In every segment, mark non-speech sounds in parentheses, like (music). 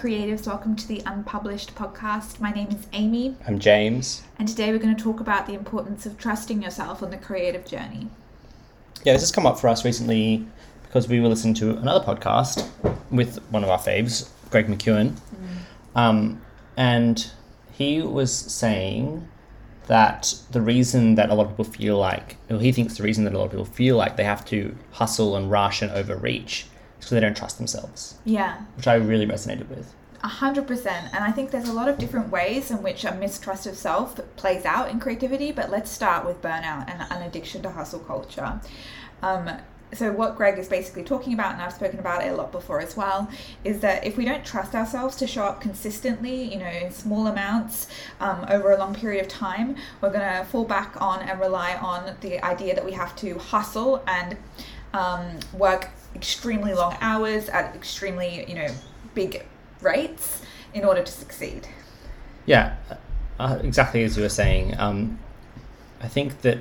creatives. Welcome to the Unpublished podcast. My name is Amy, I'm James. and today we're going to talk about the importance of trusting yourself on the creative journey. Yeah, this has come up for us recently because we were listening to another podcast with one of our faves, Greg McKeown. Um, and he was saying that the reason that a lot of people feel like, or he thinks the reason that a lot of people feel like they have to hustle and rush and overreach because they don't trust themselves, Yeah, which I really resonated with. a hundred percent. And I think there's a lot of different ways in which a mistrust of self plays out in creativity. But let's start with burnout and an addiction to hustle culture. Um, so what Greg is basically talking about, and I've spoken about it a lot before as well, is that if we don't trust ourselves to show up consistently, you know, in small amounts um, over a long period of time, we're going to fall back on and rely on the idea that we have to hustle and um, work extremely long hours at extremely, you know, big rates in order to succeed. Yeah, uh, exactly as you were saying. Um, I think that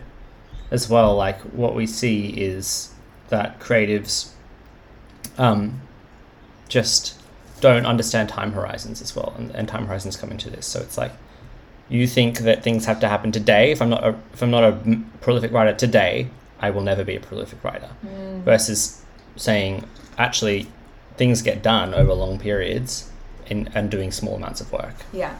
as well, like what we see is that creatives um, just don't understand time horizons as well, and, and time horizons come into this. So it's like you think that things have to happen today. If I'm not a, if I'm not a prolific writer today, I will never be a prolific writer. Versus saying actually things get done over long periods in, and doing small amounts of work. Yeah.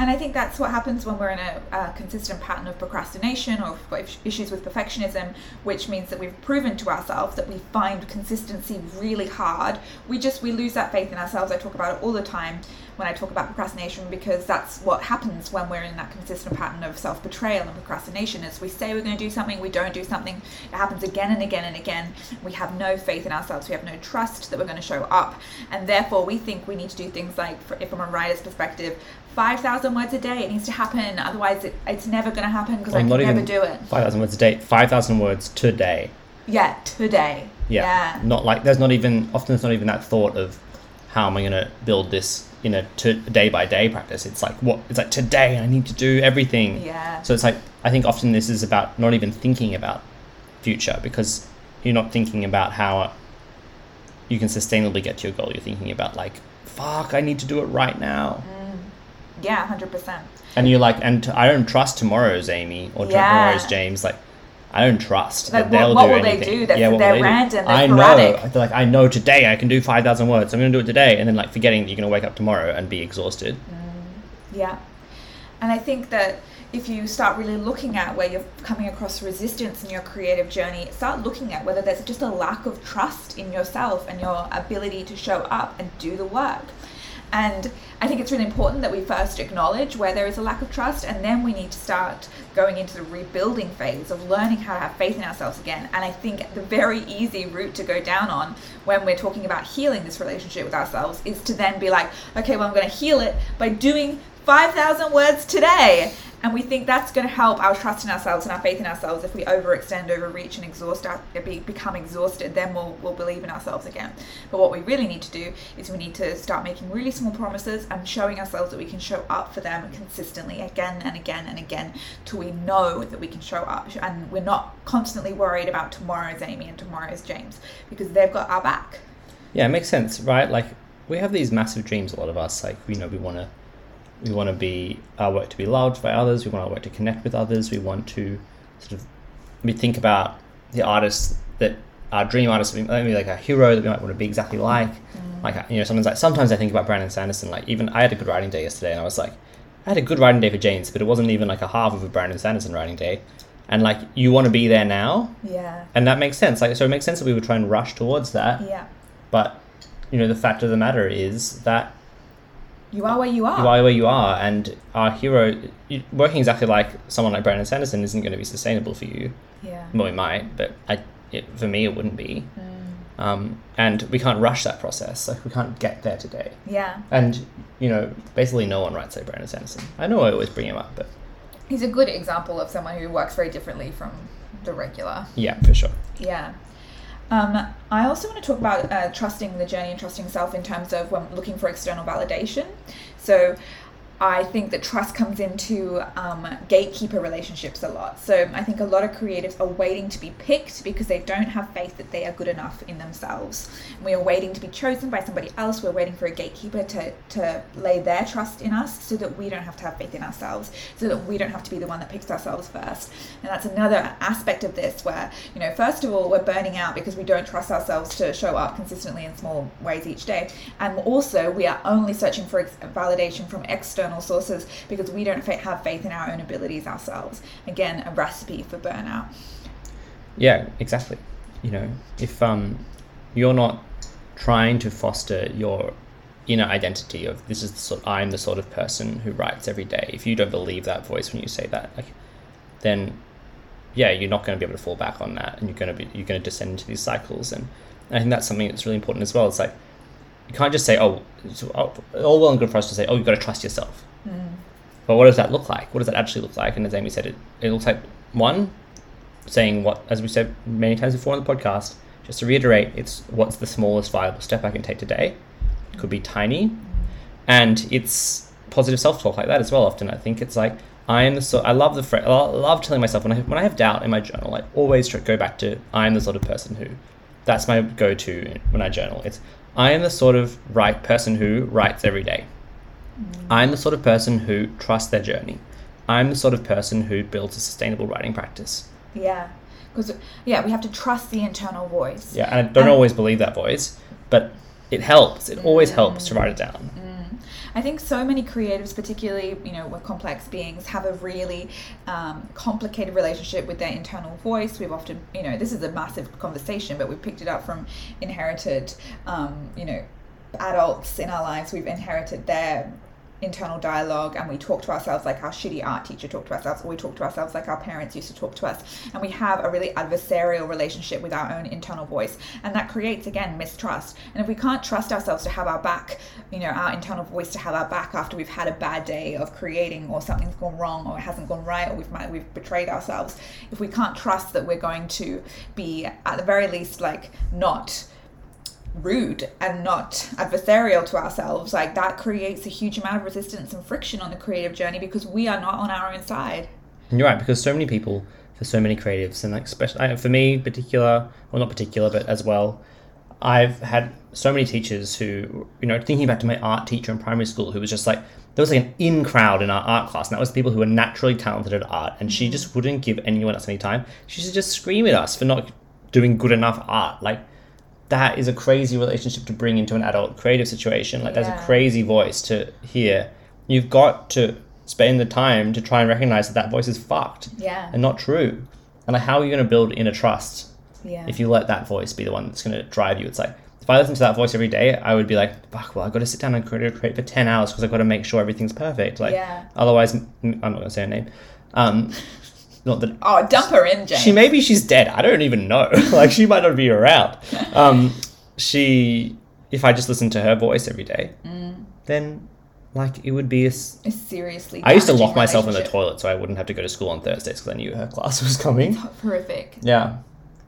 And I think that's what happens when we're in a, a consistent pattern of procrastination or issues with perfectionism, which means that we've proven to ourselves that we find consistency really hard. We just we lose that faith in ourselves. I talk about it all the time when I talk about procrastination because that's what happens when we're in that consistent pattern of self-betrayal and procrastination. Is we say we're going to do something, we don't do something. It happens again and again and again. We have no faith in ourselves. We have no trust that we're going to show up, and therefore we think we need to do things like, from a writer's perspective, 5,000 words a day. It needs to happen. Otherwise, it, it's never going to happen because I Or can not never do it. Five thousand words a day. Five thousand words today. Yeah, today. Yeah. Yeah. Not like there's not even often there's not even that thought of how am I going to build this in a to, day by day practice. It's like what it's like today I need to do everything. Yeah. So it's like I think often this is about not even thinking about future because you're not thinking about how you can sustainably get to your goal. You're thinking about like fuck I need to do it right now. Yeah, 100%. And you're like, and t- I don't trust tomorrow's Amy or Yeah. tomorrow's James. Like, I don't trust Like, that what- they'll what do will they do? That's- what they're they do? random, they're I sporadic. know. They're like, I know today I can do five thousand words. I'm going to do it today, and then like forgetting that you're going to wake up tomorrow and be exhausted. Mm, yeah. And I think that if you start really looking at where you're coming across resistance in your creative journey, start looking at whether there's just a lack of trust in yourself and your ability to show up and do the work. And I think it's really important that we first acknowledge where there is a lack of trust, and then we need to start going into the rebuilding phase of learning how to have faith in ourselves again. And I think the very easy route to go down on when we're talking about healing this relationship with ourselves is to then be like, okay, well, I'm going to heal it by doing 5,000 words today. And we think that's going to help our trust in ourselves and our faith in ourselves. If we overextend, overreach, and exhaust our, be, become exhausted, then we'll, we'll believe in ourselves again. But what we really need to do is we need to start making really small promises and showing ourselves that we can show up for them consistently again and again and again till we know that we can show up. And we're not constantly worried about tomorrow's Amy and tomorrow's James because they've got our back. Yeah, it makes sense, right? Like we have these massive dreams. A lot of us, like you know, we want to, we want to be our work to be loved by others. We want our work to connect with others. We want to sort of, we think about the artists that our dream artists, maybe like a hero that we might want to be exactly like. Mm-hmm. Like you know, sometimes like sometimes I think about Brandon Sanderson. Like even I had a good writing day yesterday, and I was like, I had a good writing day for James, but it wasn't even like a half of a Brandon Sanderson writing day. And like you want to be there now, Yeah. and that makes sense. Like so, it makes sense that we would try and rush towards that. Yeah. But you know, the fact of the matter is that You are where you are. you are where you are, and our hero working exactly like someone like Brandon Sanderson isn't going to be sustainable for you. Yeah. Well, it might, but I, it, for me, it wouldn't be. Um, and we can't rush that process. Like we can't get there today. Yeah. And you know, basically, no one writes like Brandon Sanderson. I know I always bring him up, but He's a good example of someone who works very differently from the regular. yeah, for sure. Yeah. Um, I also want to talk about uh, trusting the journey and trusting self in terms of when looking for external validation. So, I think that trust comes into um, gatekeeper relationships a lot. So I think a lot of creatives are waiting to be picked because they don't have faith that they are good enough in themselves. We are waiting to be chosen by somebody else. We're waiting for a gatekeeper to, to lay their trust in us so that we don't have to have faith in ourselves, so that we don't have to be the one that picks ourselves first. And that's another aspect of this where, you know, first of all, we're burning out because we don't trust ourselves to show up consistently in small ways each day. And also, we are only searching for validation from external external sources because we don't have faith in our own abilities ourselves. Again, a recipe for burnout. Yeah, exactly. You know, if um, you're not trying to foster your inner identity of this is the sort I'm the sort of person who writes every day. If you don't believe that voice when you say that, like, then yeah, you're not going to be able to fall back on that, and you're going to be you're going to descend into these cycles. And I think that's something that's really important as well. It's like you can't just say, oh, it's all well and good for us to say, oh, you've got to trust yourself. Mm. But what does that look like? What does that actually look like? And as Amy said, it, it looks like one, saying what, as we said many times before on the podcast, just to reiterate, it's what's the smallest viable step I can take today. It could be tiny. And it's positive self talk like that as well. Often I think it's like, I am the sort. I love the phrase. I love telling myself when I when I have doubt in my journal. I always go back to I am the sort of person who. That's my go-to when I journal. It's I am the sort of right person who writes every day. Mm. I'm the sort of person who trusts their journey. I'm the sort of person who builds a sustainable writing practice. Yeah. Because, yeah, we have to trust the internal voice. Yeah, and I don't always believe that voice, but it helps. It always mm. helps to write it down. Mm. I think so many creatives, particularly you know, we're complex beings, have a really um, complicated relationship with their internal voice. We've often, you know, this is a massive conversation, but we've picked it up from inherited, um, you know, adults in our lives. We've inherited their internal dialogue and we talk to ourselves like our shitty art teacher talked to ourselves or we talk to ourselves like our parents used to talk to us. And we have a really adversarial relationship with our own internal voice. And that creates again mistrust. And if we can't trust ourselves to have our back you know our internal voice to have our back after we've had a bad day of creating or something's gone wrong or it hasn't gone right or we've we've betrayed ourselves if we can't trust that we're going to be at the very least like not rude and not adversarial to ourselves, like that creates a huge amount of resistance and friction on the creative journey because we are not on our own side. You're right, because so many people, for so many creatives, and like especially for me, particular, well, not particular, but as well, I've had so many teachers who, you know, thinking back to my art teacher in primary school, who was just like, there was like an in crowd in our art class, and that was people who were naturally talented at art, and she mm-hmm. just wouldn't give anyone else any time. She used to just scream at us for not doing good enough art. Like, that is a crazy relationship to bring into an adult creative situation. Like, yeah. that's a crazy voice to hear. You've got to spend the time to try and recognize that that voice is fucked yeah. and not true. And like, how are you going to build inner trust yeah. if you let that voice be the one that's going to drive you? It's like, if I listen to that voice every day, I would be like, fuck, well, I've got to sit down and create, create for 10 hours because I've got to make sure everything's perfect. Like, yeah. otherwise, I'm not going to say her name. Um, not that. Oh, dump her in, James. She maybe she's dead. I don't even know. (laughs) like she might not be around. (laughs) Um, she, if I just listened to her voice every day, mm. then like it would be a, a seriously. I used to lock myself in the toilet so I wouldn't have to go to school on Thursdays because I knew her class (laughs) was coming. Horrific. Yeah.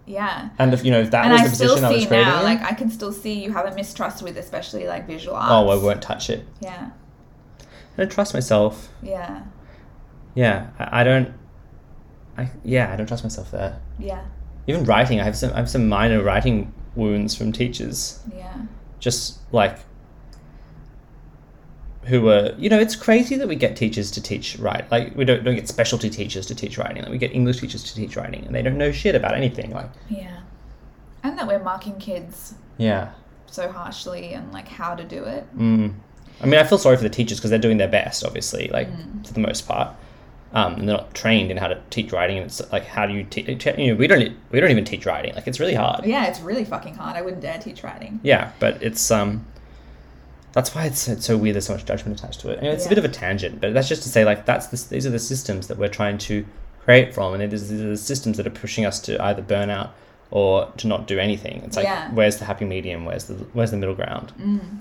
Yeah. And if you know if that and was I the position I was creating, now, like I can still see you have a mistrust with, especially like visual arts. Oh, I won't touch it. Yeah. I don't trust myself. Yeah. Yeah, I, I don't. I yeah, I don't trust myself there. Yeah. Even writing, I have some I have some minor writing wounds from teachers. Yeah. Just like who were you know it's crazy that we get teachers to teach right like we don't don't get specialty teachers to teach writing like we get english teachers to teach writing and they don't know shit about anything like yeah and that we're marking kids yeah so harshly and like how to do it mm. i mean i feel sorry for the teachers because they're doing their best obviously like mm. for the most part um, and they're not trained in how to teach writing. And it's like, how do you teach? You know, we don't we don't even teach writing. Like, it's really hard. Yeah, it's really fucking hard. I wouldn't dare teach writing. Yeah, but it's um, that's why it's, it's so weird. There's so much judgment attached to it. And it's yeah. a bit of a tangent, but that's just to say, like, that's this, these are the systems that we're trying to create from, and it is the systems that are pushing us to either burn out or to not do anything. It's like, yeah. where's the happy medium? Where's the where's the middle ground? Mm.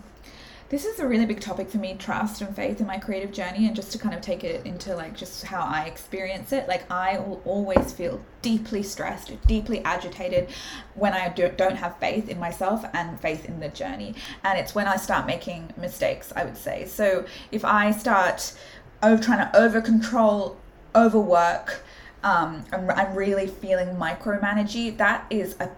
This is a really big topic for me, trust and faith in my creative journey, and just to kind of take it into like just how I experience it. Like I will always feel deeply stressed, deeply agitated when I do, don't have faith in myself and faith in the journey. And it's when I start making mistakes, I would say. So if I start trying to over control, overwork, um, I'm, I'm really feeling micromanagey, that is a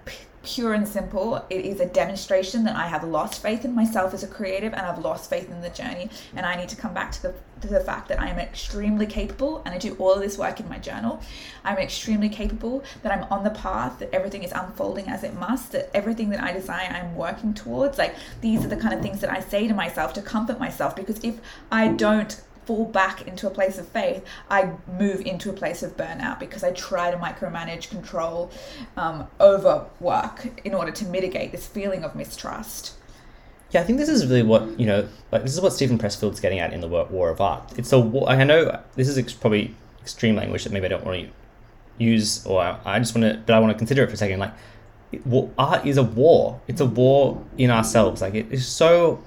pure and simple. It is a demonstration that I have lost faith in myself as a creative and I've lost faith in the journey. And I need to come back to the, to the fact that I am extremely capable and I do all of this work in my journal. I'm extremely capable, that I'm on the path, that everything is unfolding as it must, that everything that I desire I'm working towards. Like these are the kind of things that I say to myself to comfort myself because if I don't fall back into a place of faith, I move into a place of burnout because I try to micromanage, control, um, overwork in order to mitigate this feeling of mistrust. Yeah, I think this is really what you know. Like this is what Steven Pressfield's getting at in the War of Art. It's a war. I know this is ex- probably extreme language that maybe I don't want to use, or I, I just want to, but I want to consider it for a second. Like, it, art is a war. It's a war in ourselves. Like it is so.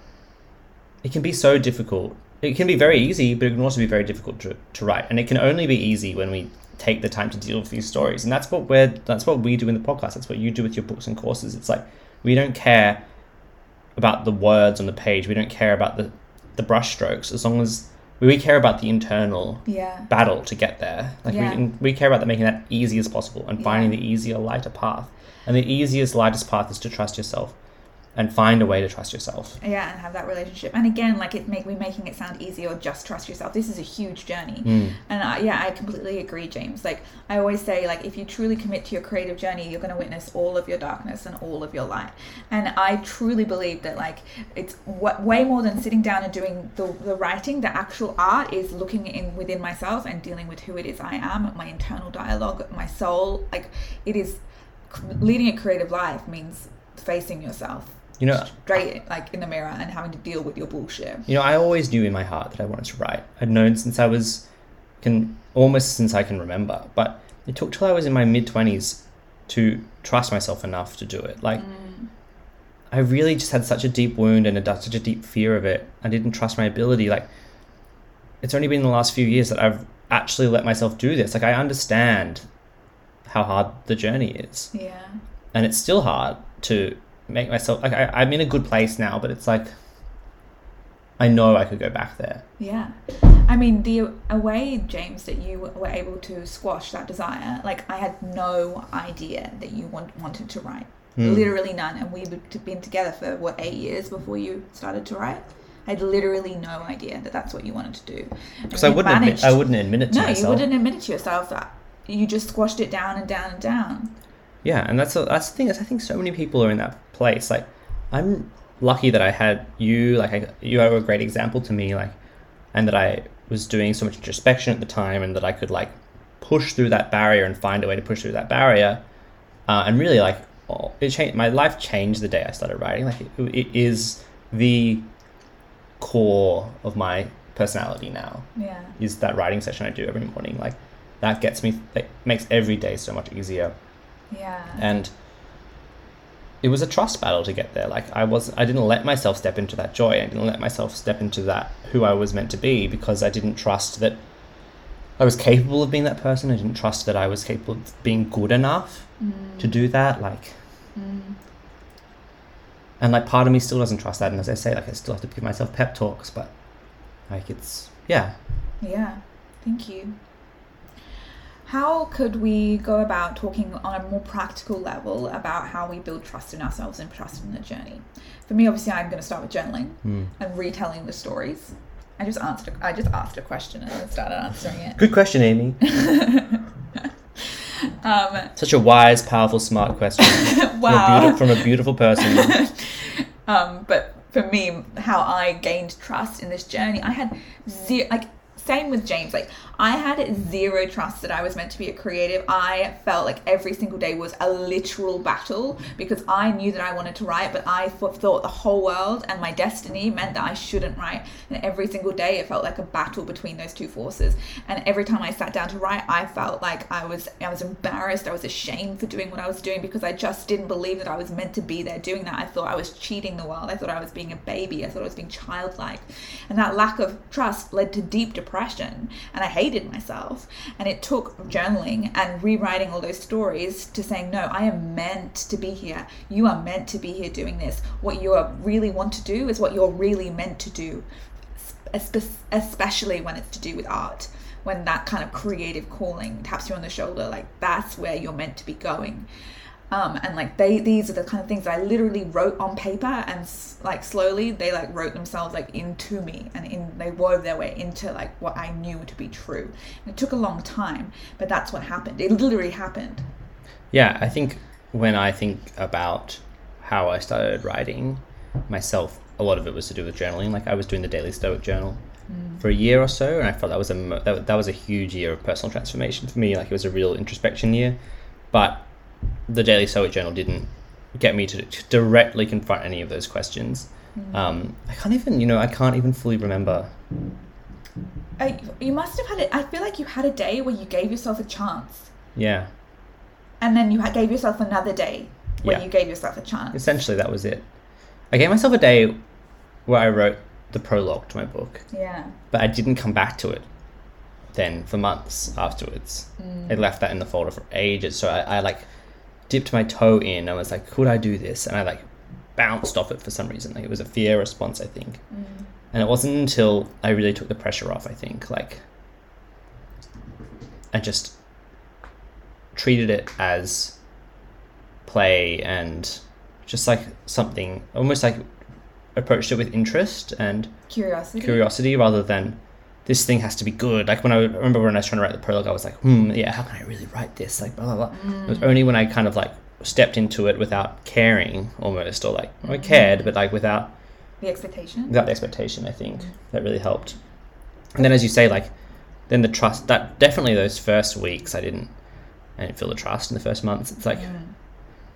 It can be so difficult it can be very easy, but it can also be very difficult to, to write. And it can only be easy when we take the time to deal with these stories. And that's what we're that's what we do in the podcast. That's what you do with your books and courses. It's like we don't care about the words on the page. We don't care about the the brushstrokes as long as we care about the internal yeah. battle to get there. Like yeah. we we care about that making that easy as possible and finding yeah. the easier, lighter path. And the easiest, lightest path is to trust yourself and find a way to trust yourself. Yeah, and have that relationship. And again, like it make we making it sound easy or just trust yourself. This is a huge journey. Mm. And I, yeah, I completely agree, James. Like I always say, like if you truly commit to your creative journey, you're going to witness all of your darkness and all of your light. And I truly believe that like it's what way more than sitting down and doing the, the writing. The actual art is looking in within myself and dealing with who it is I am, my internal dialogue, my soul. Like it is leading a creative life means facing yourself you know straight like in the mirror and having to deal with your bullshit. You know i always knew in my heart that i wanted to write. I'd known since i was can almost since i can remember. But it took till i was in my mid-20s to trust myself enough to do it. Like mm. i really just had such a deep wound and a, such a deep fear of it. I didn't trust my ability. Like it's only been the last few years that i've actually let myself do this. Like i understand how hard the journey is. Yeah. And it's still hard to make myself like I, I'm in a good place now, but it's like I know I could go back there. Yeah. I mean, the way, James, that you were able to squash that desire, like, I had no idea that you want, wanted to write. Mm. Literally none. And we've been together for, what, eight years before you started to write? I had literally no idea that that's what you wanted to do. Because I wouldn't managed, admit, I wouldn't admit it to no, myself. No, you wouldn't admit it to yourself that you just squashed it down and down and down. Yeah, and that's a, that's the thing is I think so many people are in that place. Like, I'm lucky that I had you. Like, I, you are a great example to me. Like, and that I was doing so much introspection at the time, and that I could like push through that barrier and find a way to push through that barrier. Uh, and really, like, oh, it changed. My life changed the day I started writing. Like, it, it is the core of my personality now. Yeah. Is that writing session I do every morning. Like, that gets me. It makes every day so much easier yeah. And it was a trust battle to get there. Like I was, I didn't let myself step into that joy. I didn't let myself step into that who I was meant to be because I didn't trust that I was capable of being that person. I didn't trust that I was capable of being good enough mm. to do that. Like, mm. and like part of me still doesn't trust that. And as I say, like I still have to give myself pep talks, but like it's yeah. Yeah. Thank you how could we go about talking on a more practical level about how we build trust in ourselves and trust in the journey? For me, obviously, I'm going to start with journaling mm. and retelling the stories. I just answered. A, I just asked a question and then started answering it. Good question, Amy. (laughs) um, Such a wise, powerful, smart question. (laughs) wow. From a, beautiful, from a beautiful person. (laughs) um, but for me, how I gained trust in this journey, I had zero, like same with James. Like I had zero trust that I was meant to be a creative. I felt like every single day was a literal battle because I knew that I wanted to write, but I thought, the whole world and my destiny meant that I shouldn't write. And every single day, it felt like a battle between those two forces. And every time I sat down to write, I felt like I was I was embarrassed. I was ashamed for doing what I was doing because I just didn't believe that I was meant to be there doing that. I thought I was cheating the world. I thought I was being a baby. I thought I was being childlike. And that lack of trust led to deep depression. And I hated myself. And it took journaling and rewriting all those stories to saying, no, I am meant to be here. You are meant to be here doing this. What you really want to do is what you're really meant to do, especially when it's to do with art. When that kind of creative calling taps you on the shoulder, like that's where you're meant to be going. Um, and like they these are the kind of things I literally wrote on paper and like slowly they like wrote themselves like into me and in they wove their way into like what I knew to be true. And it took a long time, but that's what happened. It literally happened. Yeah, I think when I think about how I started writing myself, a lot of it was to do with journaling. Like I was doing the daily Stoic journal mm. for a year or so, and I felt that was a that, that was a huge year of personal transformation for me. Like it was a real introspection year, but the Daily Stoic Journal didn't get me to, to directly confront any of those questions. Mm. Um, I can't even, you know, I can't even fully remember. I, you must have had it. I feel like you had a day where you gave yourself a chance. Yeah. And then you gave yourself another day where yeah. you gave yourself a chance. Essentially, that was it. I gave myself a day where I wrote the prologue to my book. Yeah. But I didn't come back to it then for months afterwards. Mm. I left that in the folder for ages. So I, I like dipped my toe in. I was like, could I do this? And I like bounced off it for some reason. Like it was a fear response, I think. Mm. And it wasn't until I really took the pressure off, I think, like I just treated it as play and just like something almost like approached it with interest and curiosity curiosity rather than this thing has to be good. Like when I remember when I was trying to write the prologue, I was like, hmm, yeah, how can I really write this? Like blah blah blah. Mm. It was only when I kind of like stepped into it without caring almost, or like I cared, but like without the expectation. Without the expectation, I think mm. that really helped. And then, as you say, like then the trust that definitely those first weeks, I didn't, I didn't feel the trust in the first months. It's like, mm.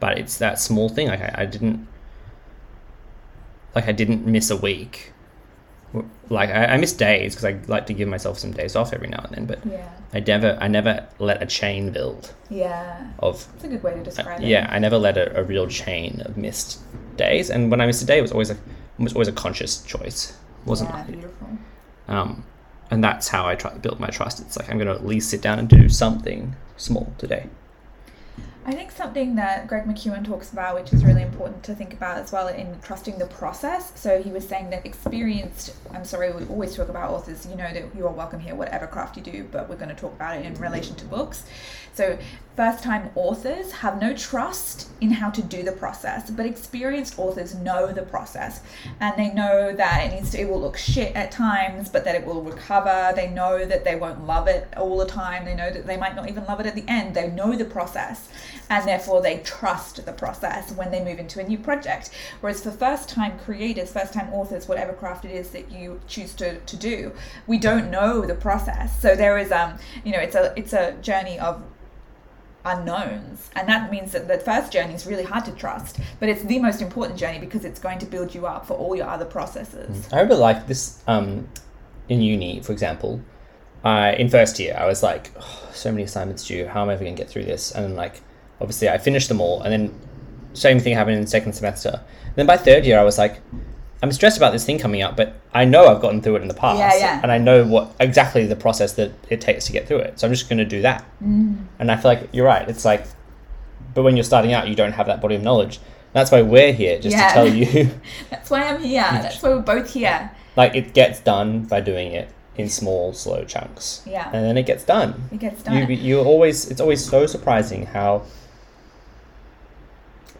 but it's that small thing. Like I, I didn't, like I didn't miss a week like I, I miss days because I like to give myself some days off every now and then, but yeah. I never I never let a chain build. Yeah. Of That's a good way to describe uh, it. Yeah, I never let a, a, real chain of missed days, and when I missed a day, it was always a it was always a conscious choice, wasn't yeah, beautiful. Um, and that's how I try to build my trust. It's like I'm going to at least sit down and do something small today. I think something that Greg McKeown talks about, which is really important to think about as well in trusting the process. So he was saying that experienced, I'm sorry, we always talk about authors, you know that you are welcome here, whatever craft you do, but we're going to talk about it in relation to books. So first time authors have no trust in how to do the process, but experienced authors know the process and they know that it needs to, it will look shit at times, but that it will recover. They know that they won't love it all the time. They know that they might not even love it at the end. They know the process and therefore they trust the process when they move into a new project. Whereas for first time creators, first time authors, whatever craft it is that you choose to, to do, we don't know the process. So there is um, you know, it's a it's a journey of unknowns. And that means that the first journey is really hard to trust, but it's the most important journey because it's going to build you up for all your other processes. Mm. I remember like this um, in uni, for example. Uh, in first year, I was like, oh, so many assignments due. How am I ever going to get through this? And then, like, obviously, I finished them all. And then, same thing happened in second semester. And then by third year, I was like, I'm stressed about this thing coming up, but I know I've gotten through it in the past, yeah, yeah. and I know what exactly the process that it takes to get through it. So I'm just going to do that. Mm. And I feel like you're right. It's like, but when you're starting out, you don't have that body of knowledge. That's why we're here, just yeah. to tell you. (laughs) That's why I'm here. That's why we're both here. Like it gets done by doing it in small, slow chunks. Yeah. And then it gets done. It gets done. You, you always. It's always so surprising how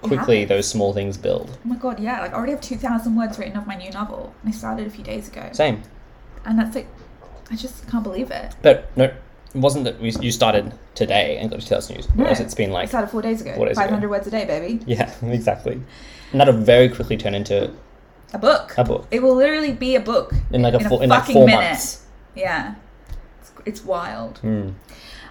quickly those small things build. Oh my god, yeah! Like I already have two thousand words written of my new novel, and I started a few days ago. Same. And that's like, I just can't believe it. But no, it wasn't that we, you started today and got to two thousand news. No, it's been like I started four days ago. Four days Five hundred words a day, baby. Yeah, (laughs) exactly. And that'll very quickly turn into a book. A book. It will literally be a book in like a, in four, a in like four minute. months. Yeah. it's wild. Mm.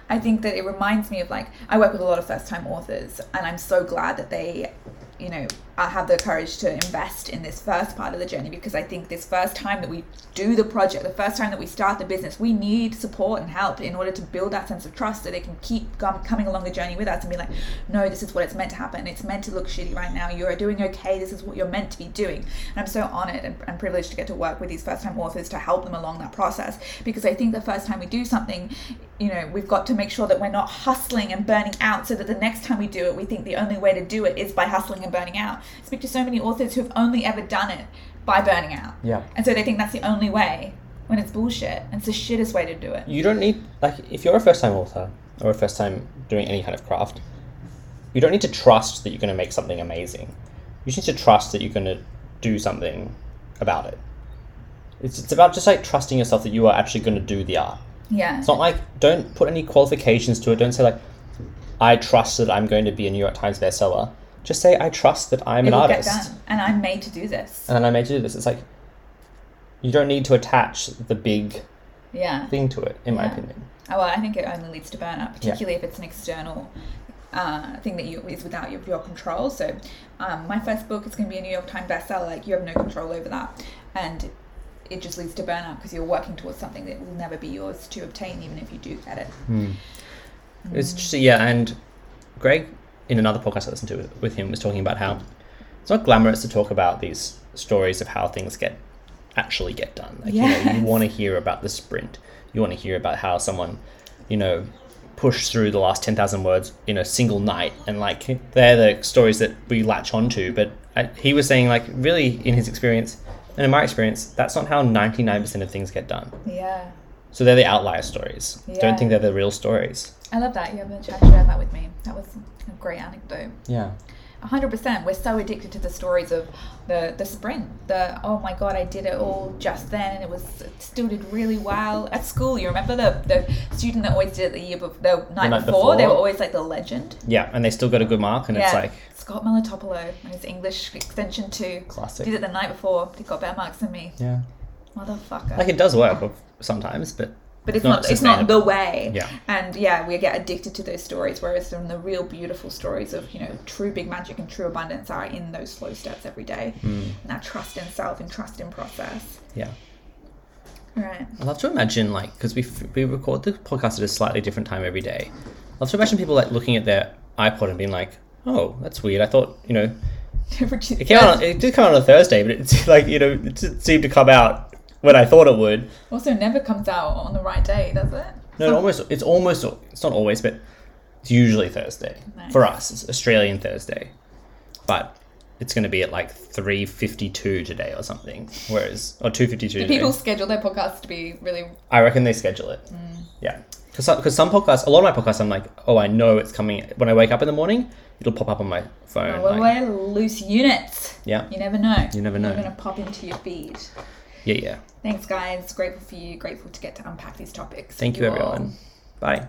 I think that it reminds me of like I work with a lot of first time authors, and I'm so glad that they, you know, uh, have the courage to invest in this first part of the journey because I think this first time that we do the project, the first time that we start the business, we need support and help in order to build that sense of trust so they can keep com- coming along the journey with us and be like, no, this is what it's meant to happen. It's meant to look shitty right now. You're doing okay. This is what you're meant to be doing. And I'm so honored and, and privileged to get to work with these first time authors to help them along that process because I think the first time we do something, you know, we've got to make sure that we're not hustling and burning out so that the next time we do it, we think the only way to do it is by hustling and burning out. Speak to so many authors who've only ever done it by burning out. Yeah. And so they think that's the only way when it's bullshit. And it's the shittest way to do it. You don't need like if you're a first time author or a first time doing any kind of craft, you don't need to trust that you're going to make something amazing. You just need to trust that you're going to do something about it. It's, it's about just like trusting yourself that you are actually going to do the art. Yeah. It's not like don't put any qualifications to it. Don't say like I trust that I'm going to be a New York Times bestseller. Just say I trust that I'm it an will get artist done. And I'm made to do this. and I'm made to do this. It's like you don't need to attach the big Yeah. thing to it, in my opinion. Oh, well, I think it only leads to burnout, particularly if it's an external uh, thing that you is without your, your control. So, um, my first book is going to be a New York Times bestseller. Like you have no control over that, and it just leads to burnout because you're working towards something that will never be yours to obtain, even if you do get it. It's just yeah, and Greg in another podcast I listened to with him was talking about how it's not glamorous to talk about these stories of how things get actually get done. Like you know, you want to hear about the sprint. You want to hear about how someone, you know, pushed through the last ten thousand words in a single night, and like they're the stories that we latch onto. But uh, he was saying like really in his experience and in my experience, that's not how ninety nine percent of things get done. Yeah, So they're the outlier stories. Yeah. Don't think they're the real stories. I love that you haven't shared that with me. That was a great anecdote. Yeah. hundred percent. We're so addicted to the stories of the the sprint. The oh my god, I did it all just then, and it was it still did really well at school. You remember the the student that always did it the year before, the night, night before, They were always like the legend. Yeah, and they still got a good mark, and yeah, it's like Scott Melitopolo and his English extension two. classic. Did it the night before. He got better marks than me. Yeah, Motherfucker. like it does work sometimes, but but it's not not, it's not the way Yeah. and yeah we get addicted to those stories whereas the real beautiful stories of you know true big magic and true abundance are in those slow steps every day Mm. and that trust in self and trust in process yeah. right I love to imagine like because we we record the podcast at a slightly different time every day. I love to imagine people like looking at their iPod and being like, "Oh, that's weird." I thought you know (laughs) it came out. (laughs) On, it did come out on a Thursday, but it's (laughs) like you know it didn't to come out when I thought it would. also never comes out on the right day does it No, it almost it's almost it's not always, but it's usually Thursday Nice. for us. It's Australian Thursday, but it's going to be at like three fifty two today or something. Whereas or two fifty two. do people schedule their podcasts to be really I reckon they schedule it. Mm. Yeah, because because some podcasts, a lot of my podcasts, I'm like, oh, I know it's coming when I wake up in the morning. It'll pop up on my phone. Oh, well, like- we're loose units yeah, you never know You never know. they're going to pop into your feed yeah, yeah. thanks guys grateful for you grateful to get to unpack these topics Thank you, all. everyone. Bye.